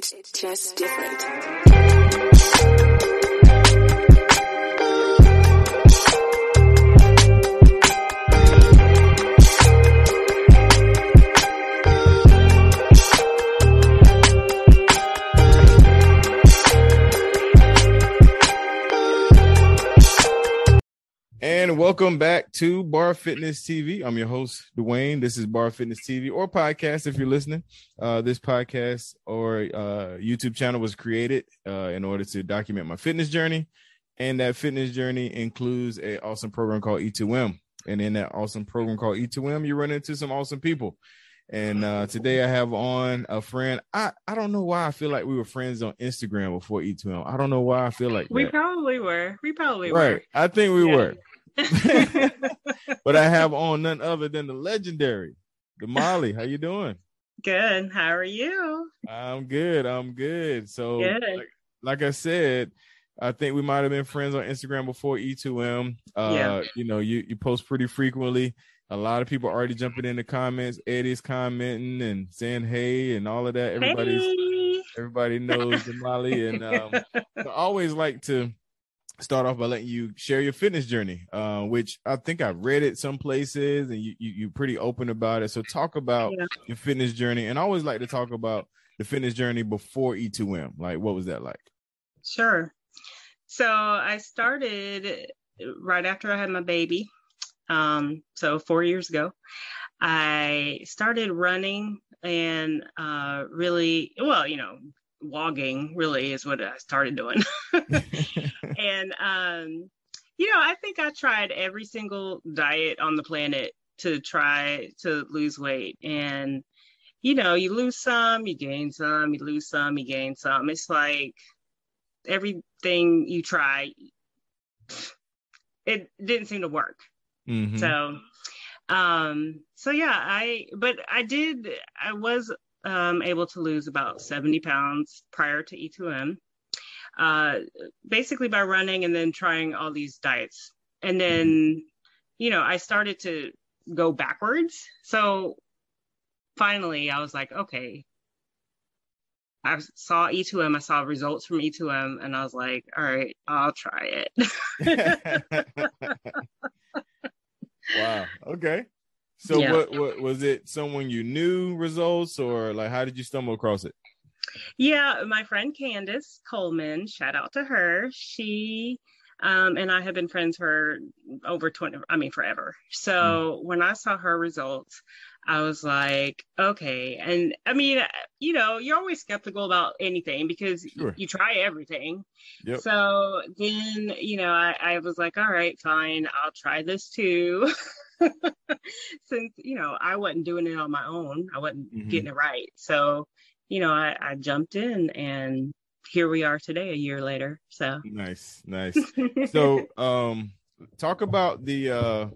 It's just different. Welcome back to Bar Fitness TV. I'm your host, Dwayne. This is Bar Fitness TV or podcast if you're listening. Uh, this podcast or uh, YouTube channel was created uh, in order to document my fitness journey. And that fitness journey includes a awesome program called E2M. And in that awesome program called E2M, you run into some awesome people. And uh, today I have on a friend. I, I don't know why I feel like we were friends on Instagram before E2M. I don't know why I feel like We that. probably were. We probably were. Right. I think we Yeah. were. but I have on none other than the legendary, the Molly. How you doing? Good. How are you? I'm good. I'm good. So, Good. Like, like I said, I think we might have been friends on Instagram before E2M. Uh, Yeah. you know, you you post pretty frequently. A lot of people already jumping in the comments. Eddie's commenting and saying hey and all of that. Everybody's Hey. everybody knows the Molly, and um, I always like to start off by letting you share your fitness journey, uh, which I think I've read it some places, and you, you you're pretty open about it. So talk about Yeah. your fitness journey, and I always like to talk about the fitness journey before E2M. Like, what was that like? Sure. So I started right after I had my baby. Um, so four years ago, I started running and uh, really, well, you know, logging really is what I started doing. and um, you know, I think I tried every single diet on the planet to try to lose weight. And you know, you lose some, you gain some, you lose some, you gain some. It's like everything you try, it didn't seem to work. Mhm. So, um, so yeah, I, but I did, I was um, able to lose about 70 pounds prior to E2M, uh, basically by running and then trying all these diets. And then, you know, I started to go backwards. So finally, I was like, okay. I saw E2M, I saw results from E2M, and I was like, all right, I'll try it. wow. Okay. So Yeah. what what was it someone you knew results or like how did you stumble across it? Yeah, my friend Candace Coleman, shout out to her. She um, and I have been friends for over 20, I mean, forever. So when I saw her results, I was like, okay. And I mean, you know, you're always skeptical about anything because Sure. you try everything. Yep. So then, you know, I, I was like, all right, fine, I'll try this too. Since, you know, I wasn't doing it on my own, I wasn't Mhm. getting it right. So, you know, I, I jumped in and here we are today, a year later. So, Nice, nice. so um talk about the uh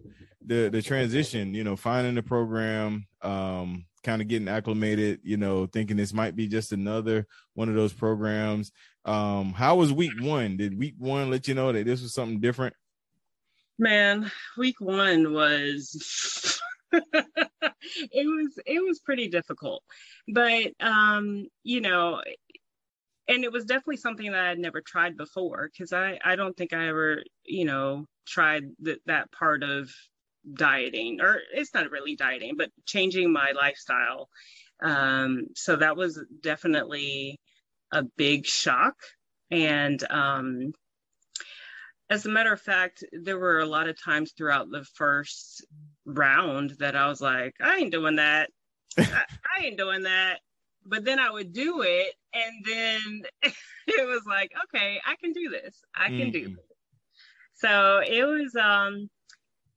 the the transition you know finding the program um kind of getting acclimated you know thinking this might be just another one of those programs. Um how was week one? Did week one let you know that this was something different? Man, week one was it was it was pretty difficult. But um, you know, and it was definitely something that I'd never tried before because I I don't think I ever, you know, tried that that part of dieting or it's not really dieting, but changing my lifestyle. Um, so that was definitely a big shock. And um as a matter of fact, there were a lot of times throughout the first round that I was like, I ain't doing that. I, I ain't doing that. But then I would do it, and then it was like, okay, I can do this. I can do Mhm. this. So it was, um,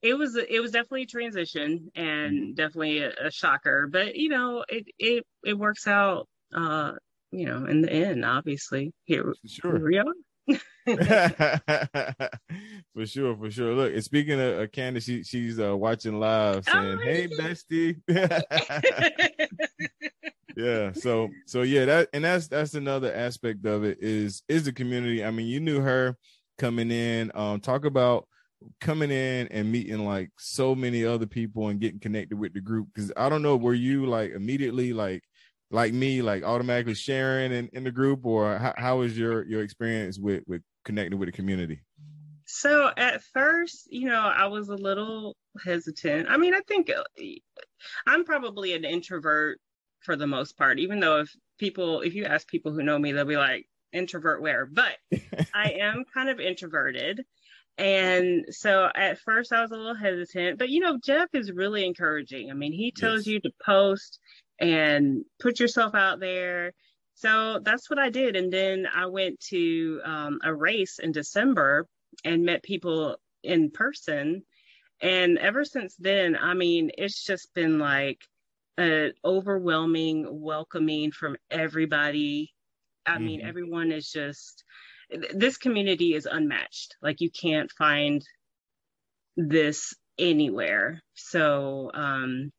it was, it was definitely a transition and definitely a, a shocker. But you know, it it it works out. Uh, you know, in the end, obviously, here, for here sure we are. for sure for sure look and speaking of uh, candace she, she's uh watching live saying Oh, hey bestie yeah so so yeah that and that's that's another aspect of it is is the community i mean you knew her coming in um talk about coming in and meeting like so many other people and getting connected with the group because i don't know were you like immediately like like me, like automatically sharing in, in the group, or how, how was your your experience with with connecting with the community? So at first, you know, I was a little hesitant. I mean, I think uh, I'm probably an introvert for the most part, even though if people, if you ask people who know me, they'll be like, introvert where? But I am kind of introverted. And so at first I was a little hesitant, but you know, Jeff is really encouraging. I mean, he tells yes. you to post and put yourself out there. So that's what I did. And then I went to um, a race in December and met people in person. And ever since then, I mean, it's just been like an overwhelming welcoming from everybody. I mm-hmm. mean, everyone is just, this community is unmatched. Like, you can't find this anywhere. So, um,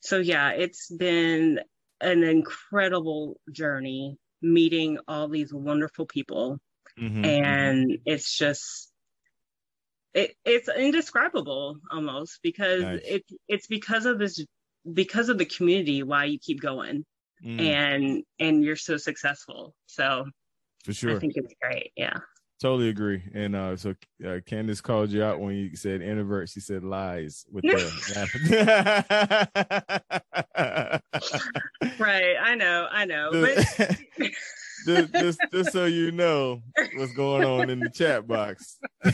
so yeah, it's been an incredible journey meeting all these wonderful people. Mm-hmm. And it's just it, it's indescribable almost because nice. it it's because of this because of the community why you keep going mm. and and you're so successful so for sure. i think it's great yeah. Totally agree. And uh so uh, candace called you out when you said introvert. She said lies with the right. I know. I know. But just, just, just so you know what's going on in the chat box.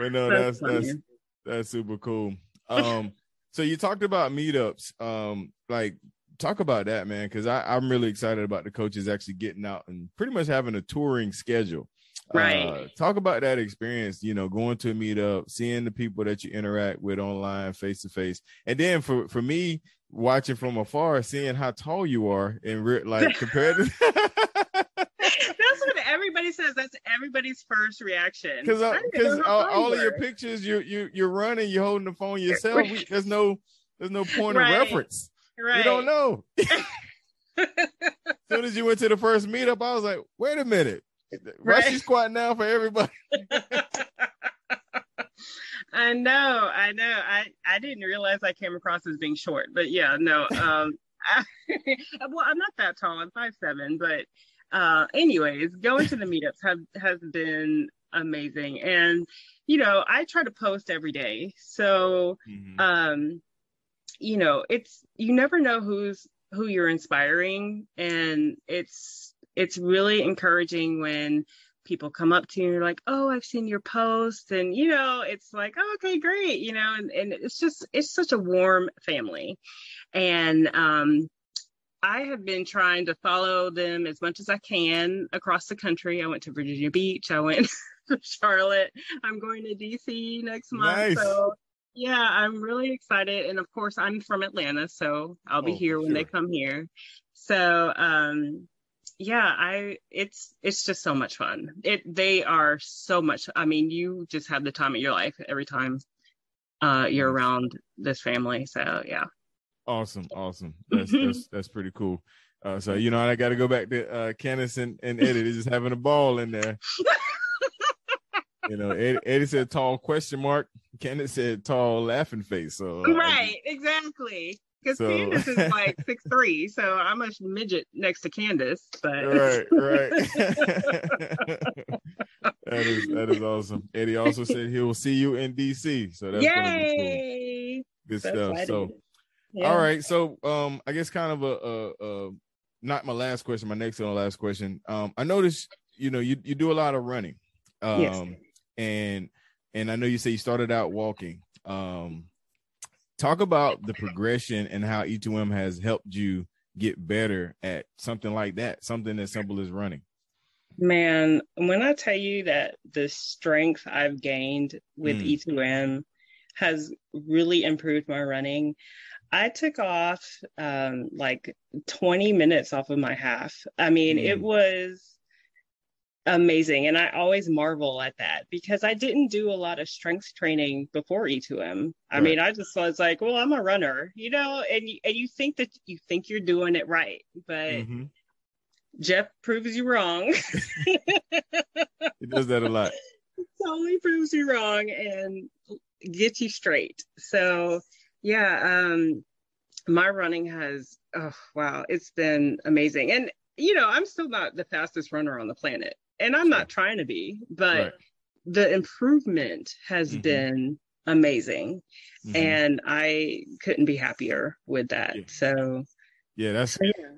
we know that's that's, that's that's super cool. Um, so you talked about meetups. Um, like talk about that, man, because I'm really excited about the coaches actually getting out and pretty much having a touring schedule. Right. Uh, talk about that experience, you know, going to a meetup, seeing the people that you interact with online, face to face. And then for for me, watching from afar, seeing how tall you are and re- like compared to. That's what everybody says. That's everybody's first reaction. Because because uh, all, all of your pictures, you you you're running, you're holding the phone yourself. We, there's no there's no point right. of reference. Right. We don't know. as soon as you went to the first meetup, I was like, wait a minute. Right. Rushy squat now for everybody. I know, I know. I I didn't realize I came across as being short, but yeah, no. Um, I, well, I'm not that tall. I'm five seven, but uh, anyways, going to the meetups have has been amazing, and you know, I try to post every day, so mm-hmm. um, you know, it's you never know who's who you're inspiring, and it's it's really encouraging when people come up to you and you're like, oh, I've seen your post. And, you know, it's like, oh, okay, great. You know, and, and it's just, it's such a warm family. And um, I have been trying to follow them as much as I can across the country. I went to Virginia Beach. I went to Charlotte. I'm going to DC next month. Nice. So yeah, I'm really excited. And of course, I'm from Atlanta, so I'll be oh, here when sure. they come here. So um, yeah i it's it's just so much fun. It they are so much i mean you just have the time of your life every time uh you're around this family so yeah. Awesome awesome. That's that's that's pretty cool. Uh so you know i gotta go back to uh Candace and, and eddie. They're just having a ball in there. You know eddie, eddie, said tall question mark Candace said tall laughing face so uh, right exactly because so. Candace is like six three, so I'm a midget next to Candace. But right, right. that is that is awesome. Eddie also said he will see you in DC, so that's Yay! Cool. Good so stuff. So, yeah. all right. So, um, I guess kind of a, a, a not my last question, my next and last question. Um, I noticed you know you you do a lot of running, um, yes. and and I know you say you started out walking. Um, talk about the progression and how E2M has helped you get better at something like that, something as simple as running. Man, when I tell you that the strength I've gained with mm. E2M has really improved my running, I took off um, like 20 minutes off of my half. I mean, mm. it was amazing. And I always marvel at that because I didn't do a lot of strength training before E2M. I right. mean, I just was like, well, I'm a runner, you know, and you, and you think that you think you're doing it right, but mm-hmm. Jeff proves you wrong. he does that a lot. Totally proves you wrong and gets you straight. So, yeah, um, my running has oh wow it's been amazing and you know i'm still not the fastest runner on the planet and i'm not trying to be but right. the improvement has mm-hmm. been amazing mm-hmm. and i couldn't be happier with that yeah. so yeah that's so, yeah.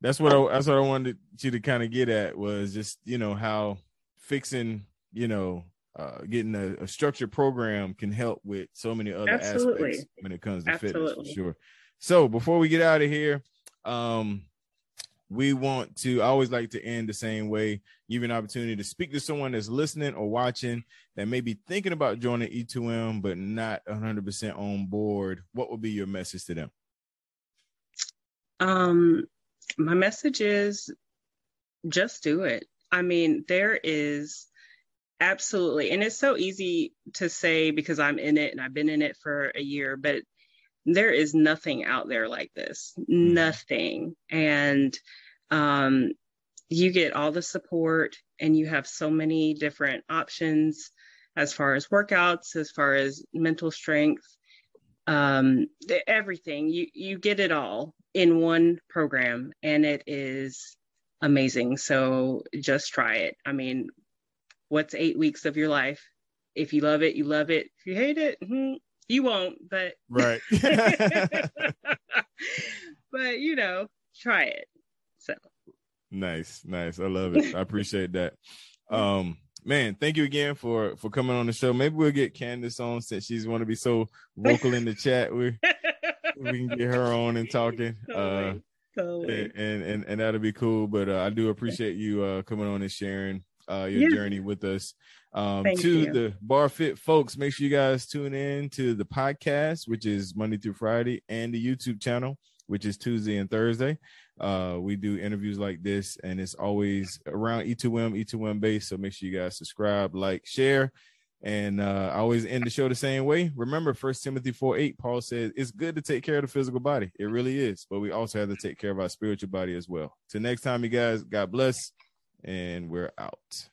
that's what I, that's what i wanted you to kind of get at was just you know how fixing you know uh, getting a, a, structured program can help with so many other Absolutely. aspects when it comes to Absolutely. fitness for sure so before we get out of here, um, we want to I always like to end the same way. Give you an opportunity to speak to someone that's listening or watching that may be thinking about joining E2M but not 100% on board. What would be your message to them? Um, my message is just do it. I mean, there is absolutely, and it's so easy to say because I'm in it and I've been in it for a year, but there is nothing out there like this. Mm-hmm. nothing. And um, you get all the support and you have so many different options as far as workouts as far as mental strength um, everything. You you get it all in one program and it is amazing. So just try it. I mean what's eight weeks of your life? If you love it you love it. If you hate it hmm, you won't, but right. but you know, try it. So nice, nice. I love it. I appreciate that. Um, man, thank you again for for coming on the show. Maybe we'll get Candace on since she's want to be so vocal in the chat. We we can get her on and talking. Totally. Uh, totally. And, and and that'll be cool. But uh, I do appreciate you uh, coming on and sharing uh, your yeah. journey with us. Um, to you. the Bar Fit folks, make sure you guys tune in to the podcast, which is Monday through Friday, and the YouTube channel, which is Tuesday and Thursday. Uh, we do interviews like this, and it's always around E2M, E2M base. So make sure you guys subscribe, like, share. And uh, I always end the show the same way. Remember, First Timothy 4 8, Paul says it's good to take care of the physical body. It really is. But we also have to take care of our spiritual body as well. Till next time, you guys, God bless. And we're out.